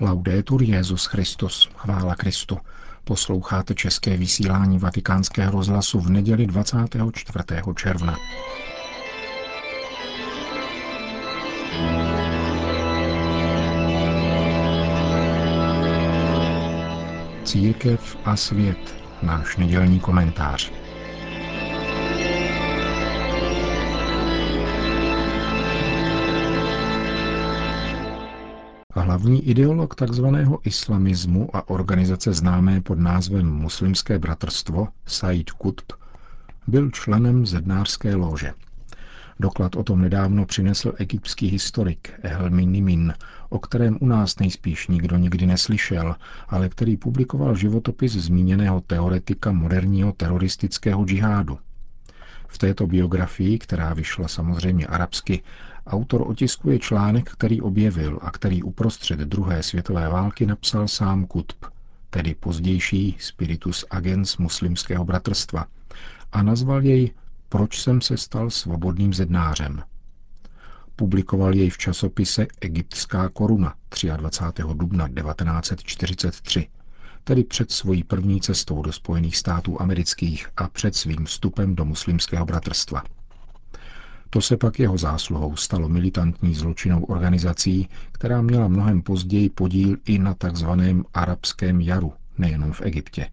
Laudetur Jezus Christus, chvála Kristu. Posloucháte české vysílání Vatikánského rozhlasu v neděli 24. června. Církev a svět, náš nedělní komentář. Hlavní ideolog tzv. islamismu a organizace známé pod názvem Muslimské bratrstvo, Said Qutb, byl členem zednářské lože. Doklad o tom nedávno přinesl egyptský historik Ehelmi Nimin, o kterém u nás nejspíš nikdo nikdy neslyšel, ale který publikoval životopis zmíněného teoretika moderního teroristického džihádu. V této biografii, která vyšla samozřejmě arabsky, autor otiskuje článek, který objevil a který uprostřed druhé světové války napsal sám Kutb, tedy pozdější spiritus agens muslimského bratrstva, a nazval jej Proč jsem se stal svobodným zednářem. Publikoval jej v časopise Egyptská koruna 23. dubna 1943 tedy před svojí první cestou do Spojených států amerických a před svým vstupem do muslimského bratrstva. To se pak jeho zásluhou stalo militantní zločinou organizací, která měla mnohem později podíl i na tzv. arabském jaru, nejenom v Egyptě.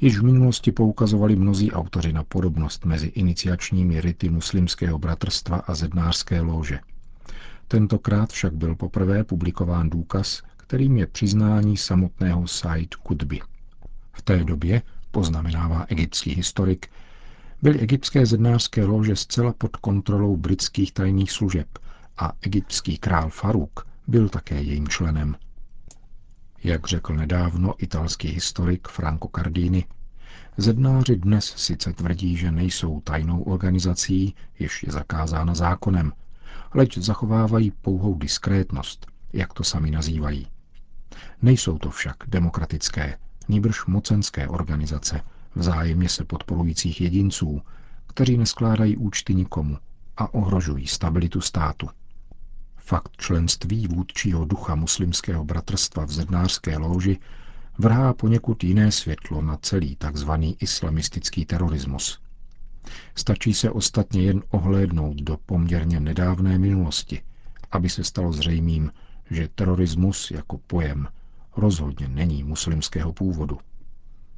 Již v minulosti poukazovali mnozí autoři na podobnost mezi iniciačními rity muslimského bratrstva a zednářské lože. Tentokrát však byl poprvé publikován důkaz, kterým je přiznání samotného Said Kudby. V té době, poznamenává egyptský historik, byly egyptské zednářské lože zcela pod kontrolou britských tajných služeb a egyptský král Faruk byl také jejím členem. Jak řekl nedávno italský historik Franco Cardini, zednáři dnes sice tvrdí, že nejsou tajnou organizací, jež je zakázána zákonem, leč zachovávají pouhou diskrétnost, jak to sami nazývají. Nejsou to však demokratické, níbrž mocenské organizace, vzájemně se podporujících jedinců, kteří neskládají účty nikomu a ohrožují stabilitu státu. Fakt členství vůdčího ducha muslimského bratrstva v zednářské louži vrhá poněkud jiné světlo na celý tzv. islamistický terorismus. Stačí se ostatně jen ohlédnout do poměrně nedávné minulosti, aby se stalo zřejmým, že terorismus jako pojem rozhodně není muslimského původu.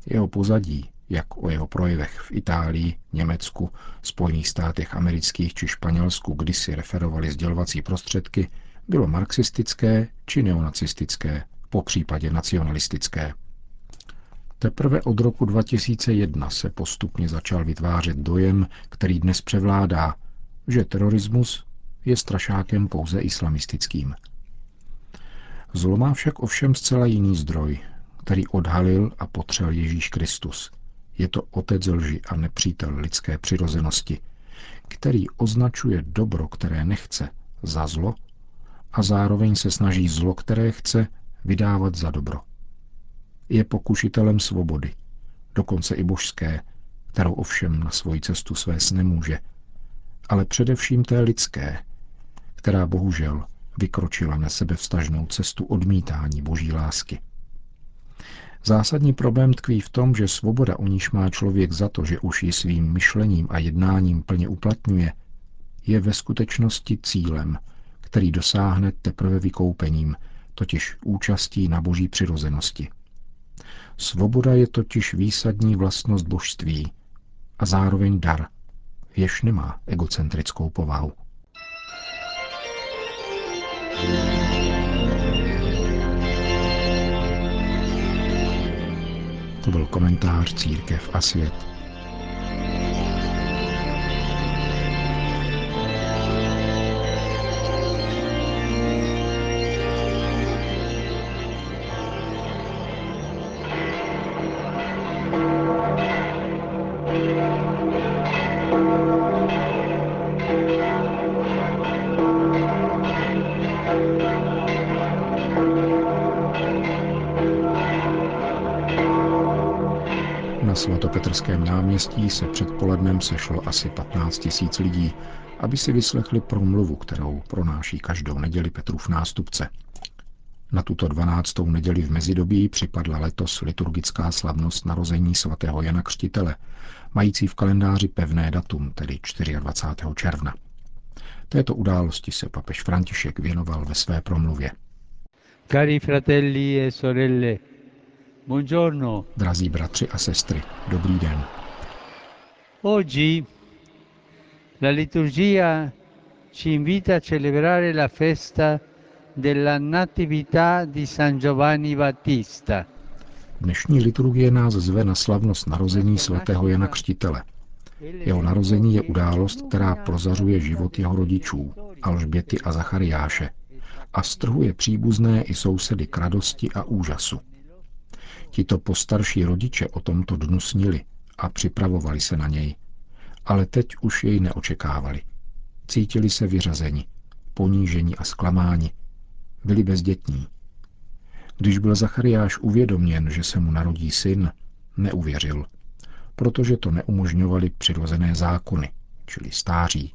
Jeho pozadí, jak o jeho projevech v Itálii, Německu, Spojených státech amerických či Španělsku kdysi referovali sdělovací prostředky, bylo marxistické či neonacistické, po případě nacionalistické. Teprve od roku 2001 se postupně začal vytvářet dojem, který dnes převládá, že terorismus je strašákem pouze islamistickým. Zlo má však ovšem zcela jiný zdroj, který odhalil a potřel Ježíš Kristus. Je to otec lži a nepřítel lidské přirozenosti, který označuje dobro, které nechce, za zlo a zároveň se snaží zlo, které chce, vydávat za dobro. Je pokušitelem svobody, dokonce i božské, kterou ovšem na svoji cestu svést nemůže, ale především té lidské, která bohužel vykročila na sebe vstažnou cestu odmítání boží lásky. Zásadní problém tkví v tom, že svoboda, o níž má člověk za to, že už ji svým myšlením a jednáním plně uplatňuje, je ve skutečnosti cílem, který dosáhne teprve vykoupením, totiž účastí na boží přirozenosti. Svoboda je totiž výsadní vlastnost božství a zároveň dar, jež nemá egocentrickou povahu. To byl komentář Církev a svět svatopetrském náměstí se předpolednem sešlo asi 15 tisíc lidí, aby si vyslechli promluvu, kterou pronáší každou neděli Petrův nástupce. Na tuto 12. neděli v mezidobí připadla letos liturgická slavnost narození svatého Jana Křtitele, mající v kalendáři pevné datum, tedy 24. června. Této události se papež František věnoval ve své promluvě. Cari fratelli e sorelle, buongiorno. Drazí bratři a sestry, dobrý den. Oggi la liturgia ci invita a celebrare la festa della Natività di San Giovanni Battista. Dnešní liturgie nás zve na slavnost narození svatého Jana Křtitele. Jeho narození je událost, která prozařuje život jeho rodičů, Alžběty a Zachariáše, a strhuje příbuzné i sousedy k radosti a úžasu. Tito postarší rodiče o tomto dnu snili a připravovali se na něj, ale teď už jej neočekávali. Cítili se vyřazeni, poníženi a zklamáni. Byli bezdětní. Když byl Zachariáš uvědoměn, že se mu narodí syn, neuvěřil, protože to neumožňovali přirozené zákony, čili stáří.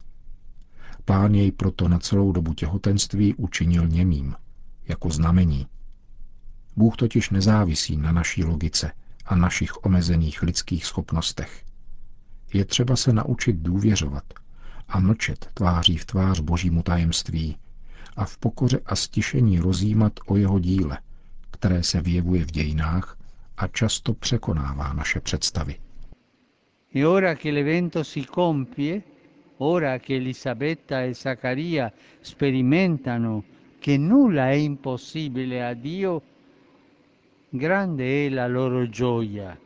Pán jej proto na celou dobu těhotenství učinil němým, jako znamení. Bůh totiž nezávisí na naší logice a našich omezených lidských schopnostech. Je třeba se naučit důvěřovat a mlčet tváří v tvář božímu tajemství a v pokoře a stišení rozjímat o jeho díle, které se vyjevuje v dějinách a často překonává naše představy. E ora che l'evento si compie, ora che Elisabetta e Zaccaria sperimentano che nulla è impossibile a Dio, grande è la loro gioia.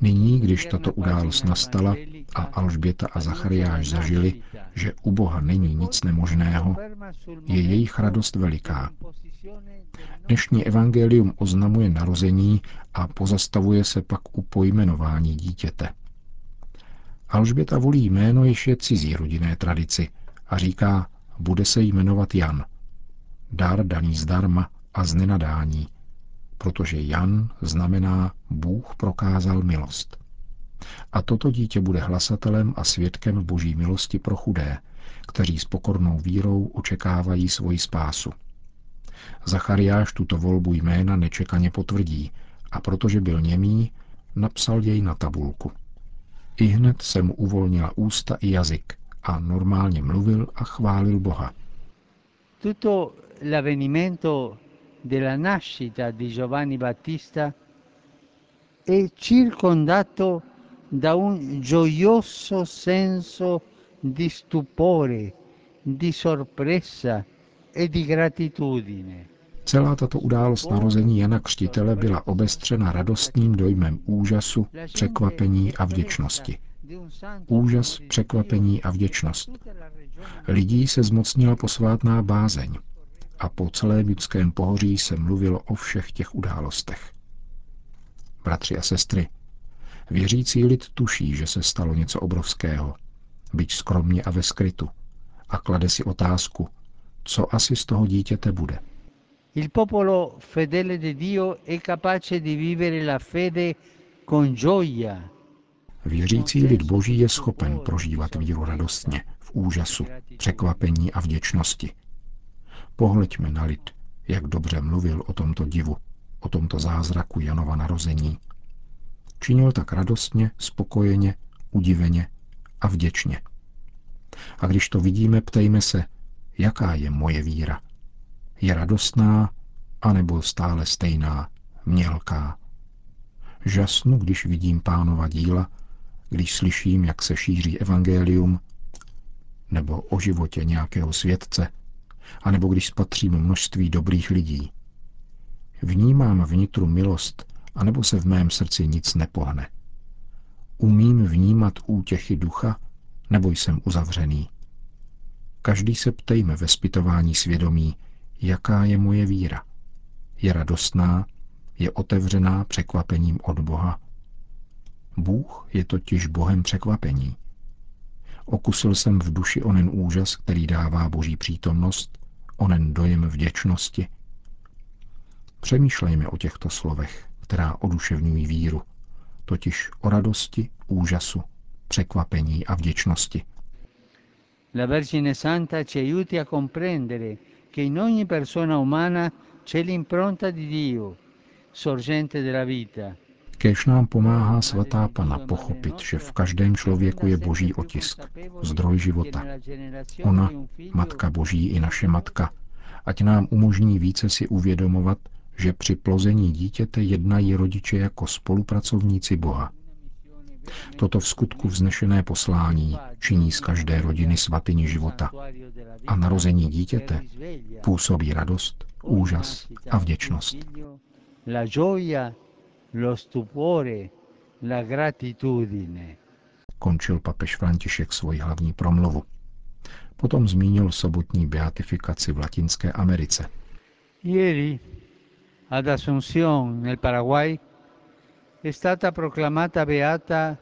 Nyní, když tato událost nastala a Alžběta a Zachariáš zažili, že u Boha není nic nemožného, je jejich radost veliká. Dnešní evangelium oznamuje narození a pozastavuje se pak u pojmenování dítěte. Alžběta volí jméno, jež je cizí rodinné tradici a říká, bude se jmenovat Jan. Dar daný zdarma a z nenadání, protože Jan znamená Bůh prokázal milost. A toto dítě bude hlasatelem a svědkem boží milosti pro chudé, kteří s pokornou vírou očekávají svoji spásu. Zachariáš tuto volbu jména nečekaně potvrdí a protože byl němý, napsal jej na tabulku. I hned se mu uvolnila ústa i jazyk a normálně mluvil a chválil Boha. Tutto l'avvenimento della nascita di Giovanni Battista circondato da un gioioso senso di stupore, di sorpresa e di gratitudine. Celá tato událost narození Jana Křtitele byla obestřena radostným dojmem úžasu, překvapení a vděčnosti. Úžas, překvapení a vděčnost. Lidí se zmocnila posvátná bázeň a po celém judském pohoří se mluvilo o všech těch událostech. Bratři a sestry, věřící lid tuší, že se stalo něco obrovského, byť skromně a ve skrytu, a klade si otázku, co asi z toho dítěte bude. Il popolo fedele di Dio è capace di vivere la fede con gioia. Věřící lid Boží je schopen prožívat víru radostně, v úžasu, překvapení a vděčnosti. Pohleďme na lid, jak dobře mluvil o tomto divu, o tomto zázraku Janova narození. Činil tak radostně, spokojeně, udiveně a vděčně. A když to vidíme, ptejme se, jaká je moje víra. Je radostná, anebo stále stejná, mělká. Žasnu, když vidím pánova díla, když slyším, jak se šíří evangelium, nebo o životě nějakého světce, anebo když spatřím množství dobrých lidí. Vnímám vnitru milost, anebo se v mém srdci nic nepohne. Umím vnímat útěchy ducha, nebo jsem uzavřený. Každý se ptejme ve zpytování svědomí, jaká je moje víra. Je radostná, je otevřená překvapením od Boha. Bůh je totiž Bohem překvapení. Okusil jsem v duši onen úžas, který dává boží přítomnost, onen dojem vděčnosti. Přemýšlejme o těchto slovech, která oduševňují víru, totiž o radosti, úžasu, překvapení a vděčnosti. La Vergine Santa ci aiuti a comprendere che in ogni persona umana c'è l'impronta di Dio, sorgente della vita. Kéž nám pomáhá svatá Pana pochopit, že v každém člověku je boží otisk, zdroj života. Ona, Matka Boží i naše Matka, ať nám umožní více si uvědomovat, že při plození dítěte jednají rodiče jako spolupracovníci Boha. Toto v skutku vznešené poslání činí z každé rodiny svatyni života a narození dítěte působí radost, úžas a vděčnost. La gioia, lo stupore, la gratitudine. Končil papež František svoji hlavní promluvu. Potom zmínil sobotní beatifikaci v Latinské Americe. Ieri ad Asunción, nel Paraguay, è stata proclamata beata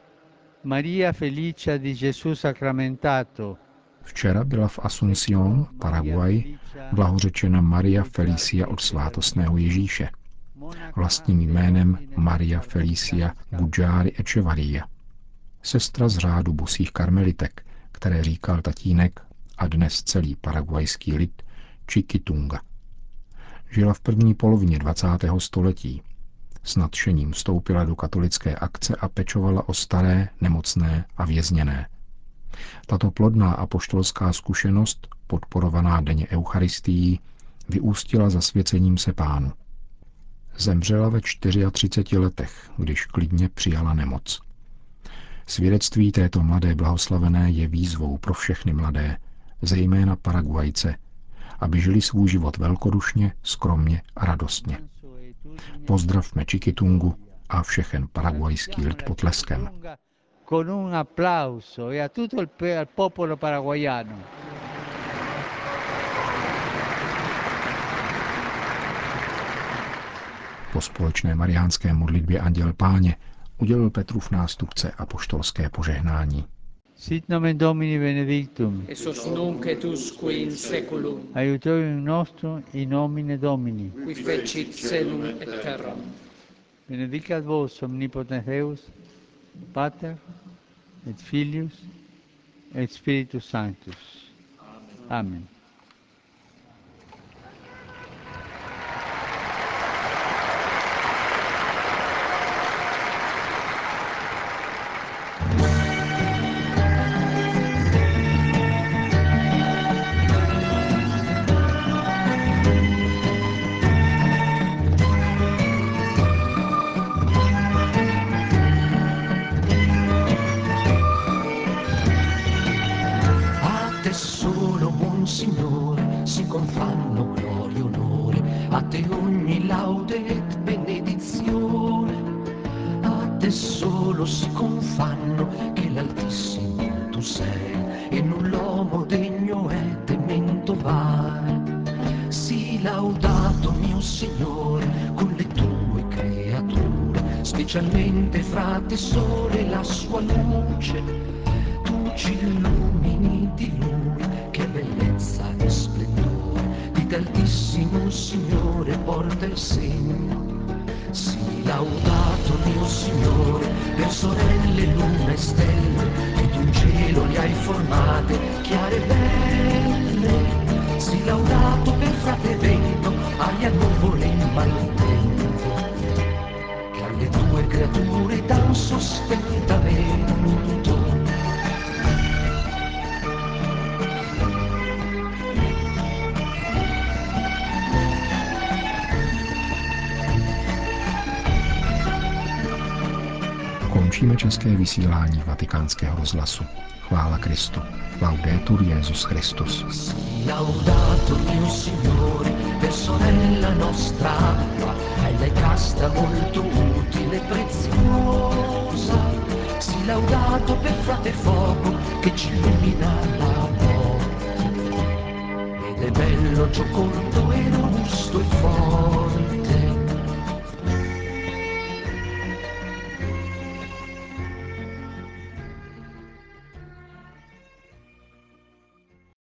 Maria Felicia di Gesù Sacramentato. Včera byla v Asunción, Paraguay, blahořečena Maria Felicia od svátostného Ježíše. Vlastním jménem Maria Felicia Gujari Echevarria. Sestra z řádu busích karmelitek, které říkal tatínek a dnes celý paraguajský lid Chiquitunga. Žila v první polovině 20. století. S nadšením vstoupila do katolické akce a pečovala o staré, nemocné a vězněné. Tato plodná apoštolská zkušenost, podporovaná denně Eucharistií, vyústila zasvěcením se pánu. Zemřela ve 34 letech, když klidně přijala nemoc. Svědectví této mladé blahoslavené je výzvou pro všechny mladé, zejména Paraguajce, aby žili svůj život velkodušně, skromně a radostně. Pozdravme Čikitungu a všechen paraguajský lid potleskem. Con un e a tutto il popolo paraguayano. Po společné mariánské modlitbě Anděl Páně udělil Petrův nástupce apoštolské požehnání. Sit nomen Domini benedictum. esos nunc et usque in seculum, Aiutorium nostrum in nomine Domini. qui fecit celum et terram. Benedicat vos omnipotens Deus, Pater et Filius et Spiritus Sanctus. Amen. A specialmente fra te sole la sua luce tu ci illumini di lui, che bellezza e splendore, di te altissimo Signore porta il segno. Sii laudato mio Signore, per sorelle, luna e stelle, che tu in cielo li hai formate, chiare e belle. Sii laudato per frate vento, aria nuvole české vysílání vatikánského rozhlasu. Chvála Kristu. Laudetur Jezus Christus. Laudato mio Signore, per sorella nostra hai dai casta molto utile e preziosa. Sii laudato per frate fuoco, che ci illumina la notte. Ed è bello, giocondo e robusto e forte.